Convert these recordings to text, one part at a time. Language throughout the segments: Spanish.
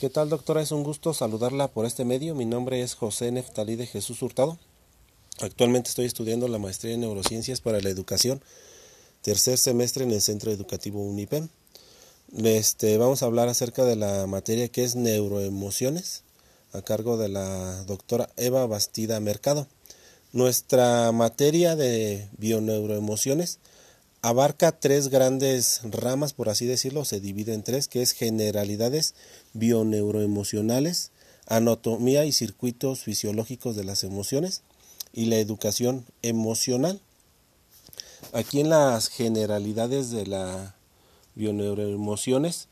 ¿Qué tal, doctora? Es un gusto saludarla por este medio. Mi nombre es José Neftalí de Jesús Hurtado. Actualmente estoy estudiando la maestría en neurociencias para la educación, tercer semestre en el Centro Educativo UNIPEM. Este, vamos a hablar acerca de la materia que es neuroemociones, a cargo de la doctora Eva Bastida Mercado. Nuestra materia de bioneuroemociones abarca tres grandes ramas, por así decirlo, se divide en tres, que es generalidades bioneuroemocionales, anatomía y circuitos fisiológicos de las emociones y la educación emocional. Aquí en las generalidades de la bioneuroemociones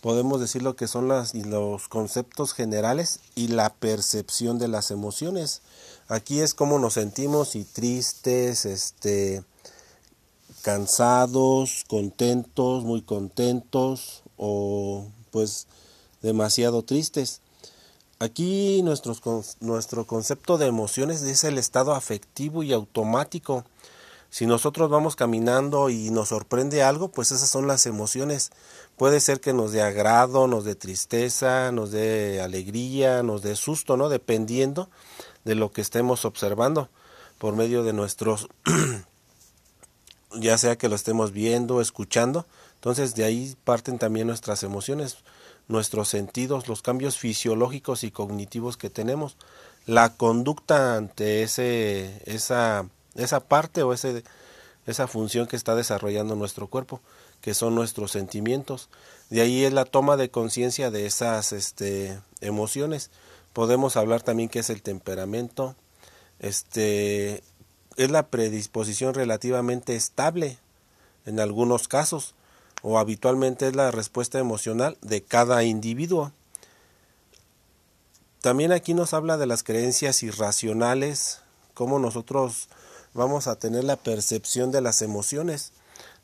podemos decir lo que son los conceptos generales y la percepción de las emociones. Aquí es cómo nos sentimos y tristes, este, cansados, contentos, muy contentos o pues demasiado tristes. Aquí nuestros, nuestro concepto de emociones es el estado afectivo y automático. Si nosotros vamos caminando y nos sorprende algo, pues esas son las emociones. Puede ser que nos dé agrado, nos dé tristeza, nos dé alegría, nos dé susto, ¿no? Dependiendo de lo que estemos observando por medio de nuestros ya sea que lo estemos viendo, escuchando, entonces de ahí parten también nuestras emociones, nuestros sentidos, los cambios fisiológicos y cognitivos que tenemos, la conducta ante ese, esa, esa parte o ese, esa función que está desarrollando nuestro cuerpo, que son nuestros sentimientos. De ahí es la toma de conciencia de esas este, emociones. Podemos hablar también que es el temperamento, este, es la predisposición relativamente estable en algunos casos o habitualmente es la respuesta emocional de cada individuo. También aquí nos habla de las creencias irracionales, cómo nosotros vamos a tener la percepción de las emociones.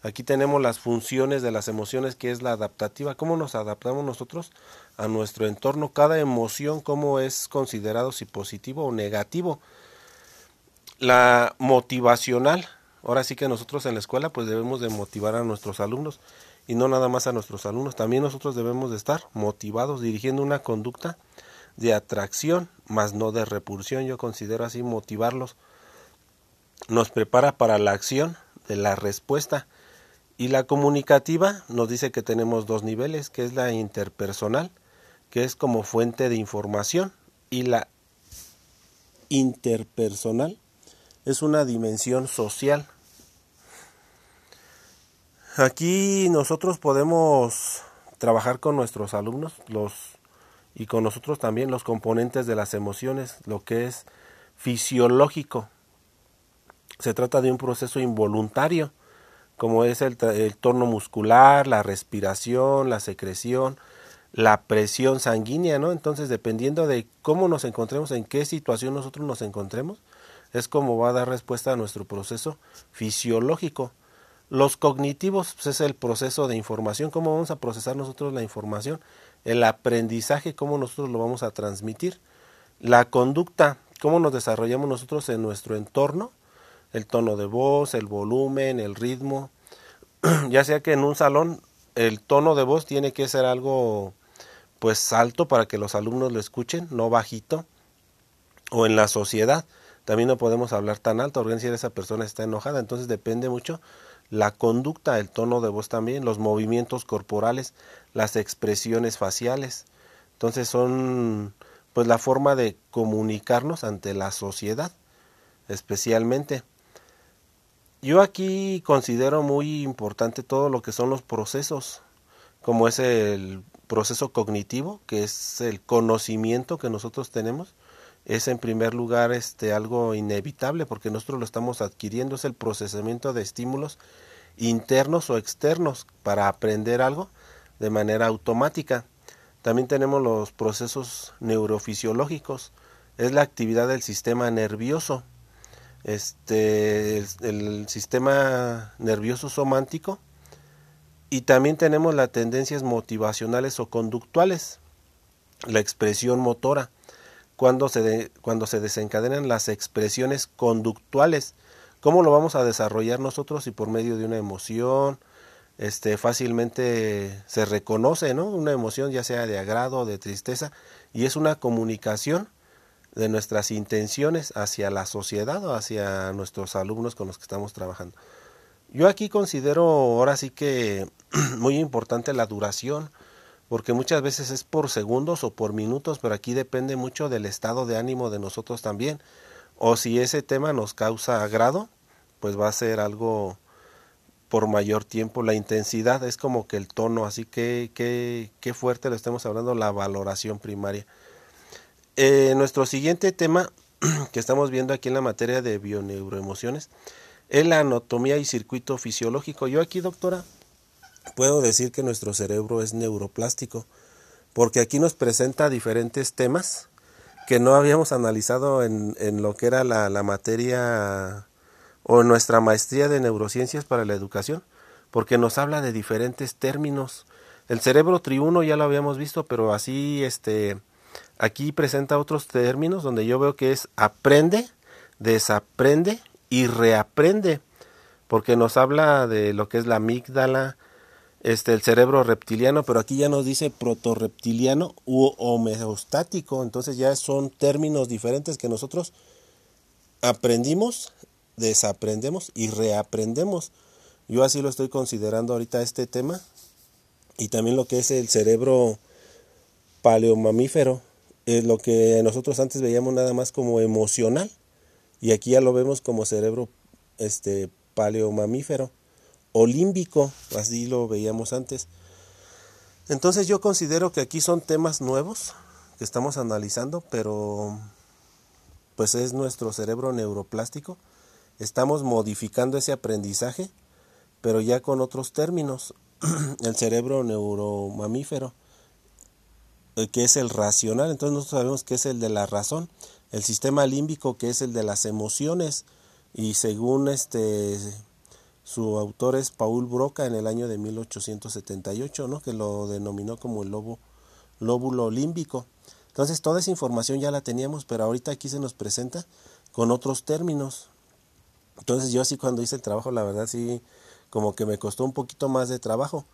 Aquí tenemos las funciones de las emociones, que es la adaptativa, cómo nos adaptamos nosotros a nuestro entorno, cada emoción, cómo es considerado si positivo o negativo la motivacional. Ahora sí que nosotros en la escuela pues debemos de motivar a nuestros alumnos y no nada más a nuestros alumnos, también nosotros debemos de estar motivados dirigiendo una conducta de atracción, más no de repulsión. Yo considero así motivarlos nos prepara para la acción de la respuesta y la comunicativa nos dice que tenemos dos niveles, que es la interpersonal, que es como fuente de información y la interpersonal es una dimensión social. Aquí nosotros podemos trabajar con nuestros alumnos los, y con nosotros también los componentes de las emociones, lo que es fisiológico. Se trata de un proceso involuntario, como es el, el muscular, la respiración, la secreción, la presión sanguínea, ¿no? Entonces, dependiendo de cómo nos encontremos, en qué situación nosotros nos encontremos, es como va a dar respuesta a nuestro proceso fisiológico. Los cognitivos pues, es el proceso de información, cómo vamos a procesar nosotros la información, el aprendizaje, cómo nosotros lo vamos a transmitir, la conducta, cómo nos desarrollamos nosotros en nuestro entorno, el tono de voz, el volumen, el ritmo, ya sea que en un salón el tono de voz tiene que ser algo pues alto para que los alumnos lo escuchen, no bajito, o en la sociedad también no podemos hablar tan alto, porque si esa persona está enojada, entonces depende mucho la conducta, el tono de voz también, los movimientos corporales, las expresiones faciales. Entonces son pues la forma de comunicarnos ante la sociedad, especialmente. Yo aquí considero muy importante todo lo que son los procesos, como es el proceso cognitivo, que es el conocimiento que nosotros tenemos, es en primer lugar este algo inevitable porque nosotros lo estamos adquiriendo es el procesamiento de estímulos internos o externos para aprender algo de manera automática. También tenemos los procesos neurofisiológicos, es la actividad del sistema nervioso. Este el, el sistema nervioso somántico y también tenemos las tendencias motivacionales o conductuales, la expresión motora cuando se, cuando se desencadenan las expresiones conductuales. ¿Cómo lo vamos a desarrollar nosotros? Si por medio de una emoción, este, fácilmente se reconoce, ¿no? Una emoción ya sea de agrado o de tristeza y es una comunicación de nuestras intenciones hacia la sociedad o hacia nuestros alumnos con los que estamos trabajando. Yo aquí considero ahora sí que muy importante la duración, porque muchas veces es por segundos o por minutos, pero aquí depende mucho del estado de ánimo de nosotros también. O si ese tema nos causa agrado, pues va a ser algo por mayor tiempo. La intensidad es como que el tono, así que qué fuerte lo estemos hablando, la valoración primaria. Eh, nuestro siguiente tema que estamos viendo aquí en la materia de bioneuroemociones es la anatomía y circuito fisiológico. Yo aquí, doctora, puedo decir que nuestro cerebro es neuroplástico, porque aquí nos presenta diferentes temas que no habíamos analizado en, en lo que era la, la materia o nuestra maestría de neurociencias para la educación, porque nos habla de diferentes términos. El cerebro triuno ya lo habíamos visto, pero así este aquí presenta otros términos donde yo veo que es aprende, desaprende y reaprende, porque nos habla de lo que es la amígdala, este el cerebro reptiliano, pero aquí ya nos dice protorreptiliano u homeostático, entonces ya son términos diferentes que nosotros aprendimos desaprendemos y reaprendemos. Yo así lo estoy considerando ahorita este tema y también lo que es el cerebro paleomamífero, es lo que nosotros antes veíamos nada más como emocional y aquí ya lo vemos como cerebro este paleomamífero o límbico, así lo veíamos antes. Entonces yo considero que aquí son temas nuevos que estamos analizando, pero pues es nuestro cerebro neuroplástico estamos modificando ese aprendizaje, pero ya con otros términos. el cerebro neuromamífero, que es el racional, entonces nosotros sabemos que es el de la razón, el sistema límbico que es el de las emociones, y según este su autor es Paul Broca en el año de 1878, ¿no? que lo denominó como el lobo, lóbulo límbico. Entonces toda esa información ya la teníamos, pero ahorita aquí se nos presenta con otros términos. Entonces yo así cuando hice el trabajo, la verdad sí, como que me costó un poquito más de trabajo,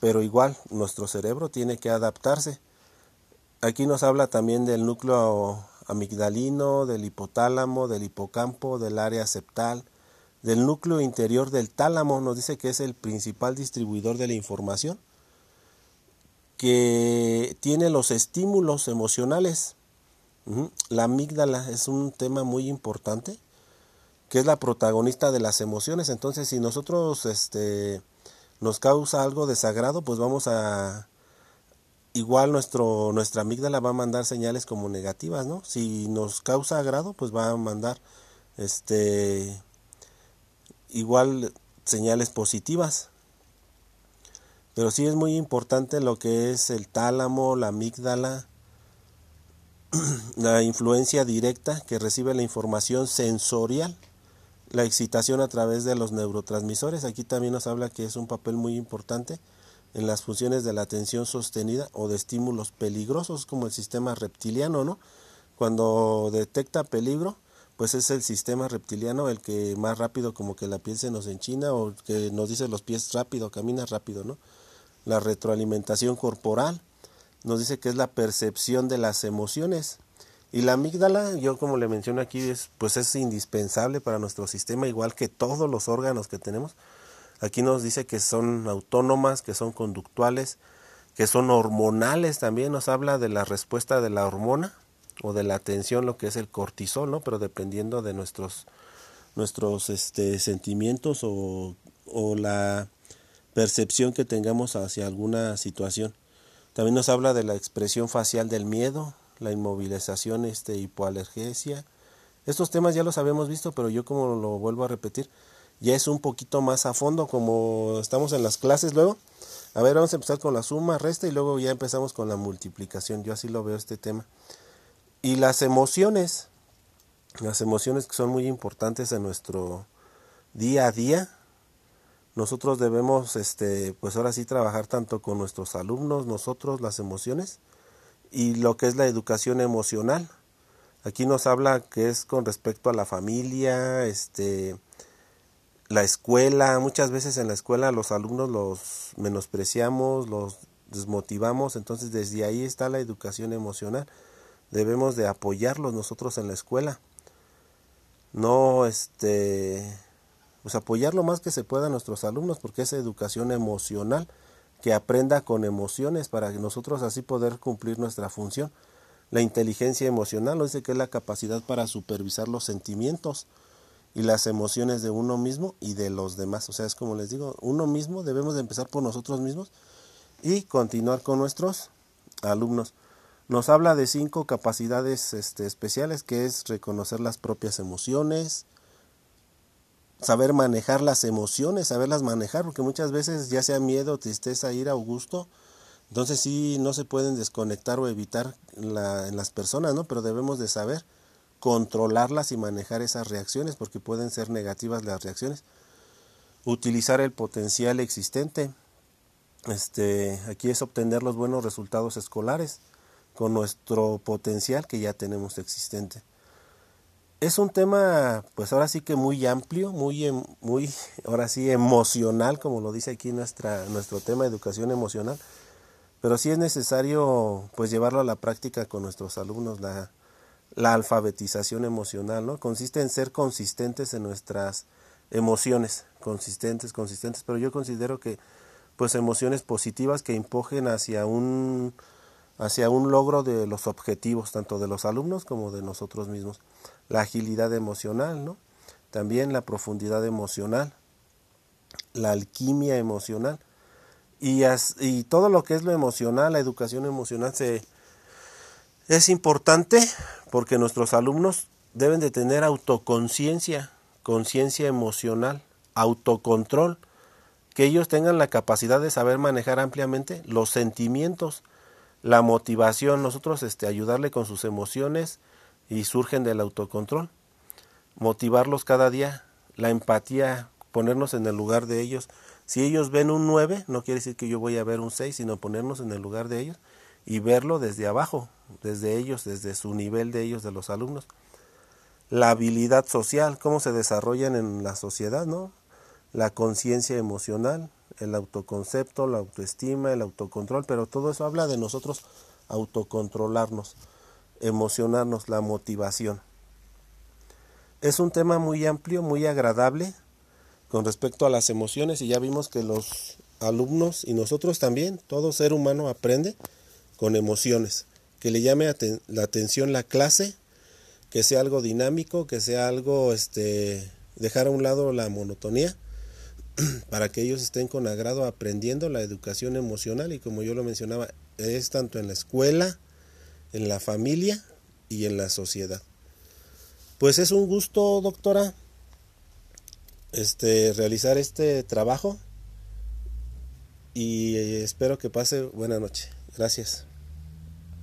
pero igual nuestro cerebro tiene que adaptarse. Aquí nos habla también del núcleo amigdalino, del hipotálamo, del hipocampo, del área septal, del núcleo interior del tálamo, nos dice que es el principal distribuidor de la información, que tiene los estímulos emocionales. La amígdala es un tema muy importante que es la protagonista de las emociones. Entonces, si nosotros este nos causa algo desagrado, pues vamos a igual nuestro nuestra amígdala va a mandar señales como negativas, ¿no? Si nos causa agrado, pues va a mandar este igual señales positivas. Pero sí es muy importante lo que es el tálamo, la amígdala, la influencia directa que recibe la información sensorial la excitación a través de los neurotransmisores. Aquí también nos habla que es un papel muy importante en las funciones de la atención sostenida o de estímulos peligrosos como el sistema reptiliano, ¿no? Cuando detecta peligro, pues es el sistema reptiliano el que más rápido como que la piel se nos enchina o que nos dice los pies rápido, camina rápido, ¿no? La retroalimentación corporal nos dice que es la percepción de las emociones y la amígdala, yo como le menciono aquí, es, pues es indispensable para nuestro sistema, igual que todos los órganos que tenemos. Aquí nos dice que son autónomas, que son conductuales, que son hormonales también, nos habla de la respuesta de la hormona o de la atención, lo que es el cortisol, ¿no? Pero dependiendo de nuestros, nuestros este, sentimientos o, o la percepción que tengamos hacia alguna situación. También nos habla de la expresión facial del miedo, la inmovilización, este, hipoalergesia. Estos temas ya los habíamos visto, pero yo como lo vuelvo a repetir, ya es un poquito más a fondo, como estamos en las clases luego. A ver, vamos a empezar con la suma, resta y luego ya empezamos con la multiplicación. Yo así lo veo este tema. Y las emociones, las emociones que son muy importantes en nuestro día a día. Nosotros debemos, este, pues ahora sí trabajar tanto con nuestros alumnos, nosotros, las emociones, y lo que es la educación emocional. Aquí nos habla que es con respecto a la familia, este, la escuela, muchas veces en la escuela los alumnos los menospreciamos, los desmotivamos, entonces desde ahí está la educación emocional. Debemos de apoyarlos nosotros en la escuela. No este pues apoyar lo más que se pueda a nuestros alumnos porque es educación emocional, que aprenda con emociones para que nosotros así poder cumplir nuestra función. La inteligencia emocional nos dice que es la capacidad para supervisar los sentimientos y las emociones de uno mismo y de los demás. O sea, es como les digo, uno mismo debemos de empezar por nosotros mismos y continuar con nuestros alumnos. Nos habla de cinco capacidades este, especiales, que es reconocer las propias emociones, saber manejar las emociones, saberlas manejar, porque muchas veces ya sea miedo, tristeza, ira o gusto, entonces sí no se pueden desconectar o evitar en las personas, ¿no? Pero debemos de saber controlarlas y manejar esas reacciones porque pueden ser negativas las reacciones. Utilizar el potencial existente. Este, aquí es obtener los buenos resultados escolares con nuestro potencial que ya tenemos existente. Es un tema, pues ahora sí que muy amplio, muy, em, muy, ahora sí emocional, como lo dice aquí nuestra, nuestro tema educación emocional, pero sí es necesario, pues llevarlo a la práctica con nuestros alumnos, la, la alfabetización emocional, ¿no? Consiste en ser consistentes en nuestras emociones, consistentes, consistentes, pero yo considero que pues emociones positivas que empujen hacia un hacia un logro de los objetivos tanto de los alumnos como de nosotros mismos. La agilidad emocional, ¿no? También la profundidad emocional, la alquimia emocional y, y todo lo que es lo emocional, la educación emocional se es importante porque nuestros alumnos deben de tener autoconciencia, conciencia emocional, autocontrol, que ellos tengan la capacidad de saber manejar ampliamente los sentimientos, la motivación, nosotros este ayudarle con sus emociones y surgen del autocontrol, motivarlos cada día, la empatía, ponernos en el lugar de ellos. Si ellos ven un 9, no quiere decir que yo voy a ver un 6, sino ponernos en el lugar de ellos y verlo desde abajo, desde ellos, desde su nivel de ellos, de los alumnos. La habilidad social, cómo se desarrollan en la sociedad, ¿no? La conciencia emocional, el autoconcepto, la autoestima, el autocontrol, pero todo eso habla de nosotros autocontrolarnos, emocionarnos, la motivación. Es un tema muy amplio, muy agradable con respecto a las emociones y ya vimos que los alumnos y nosotros también, todo ser humano aprende con emociones, que le llame la atención la clase, que sea algo dinámico, que sea algo, este, dejar a un lado la monotonía, para que ellos estén con agrado aprendiendo la educación emocional y como yo lo mencionaba, es tanto en la escuela, en la familia y en la sociedad. Pues es un gusto, doctora, este, realizar este trabajo y espero que pase buena noche. Gracias.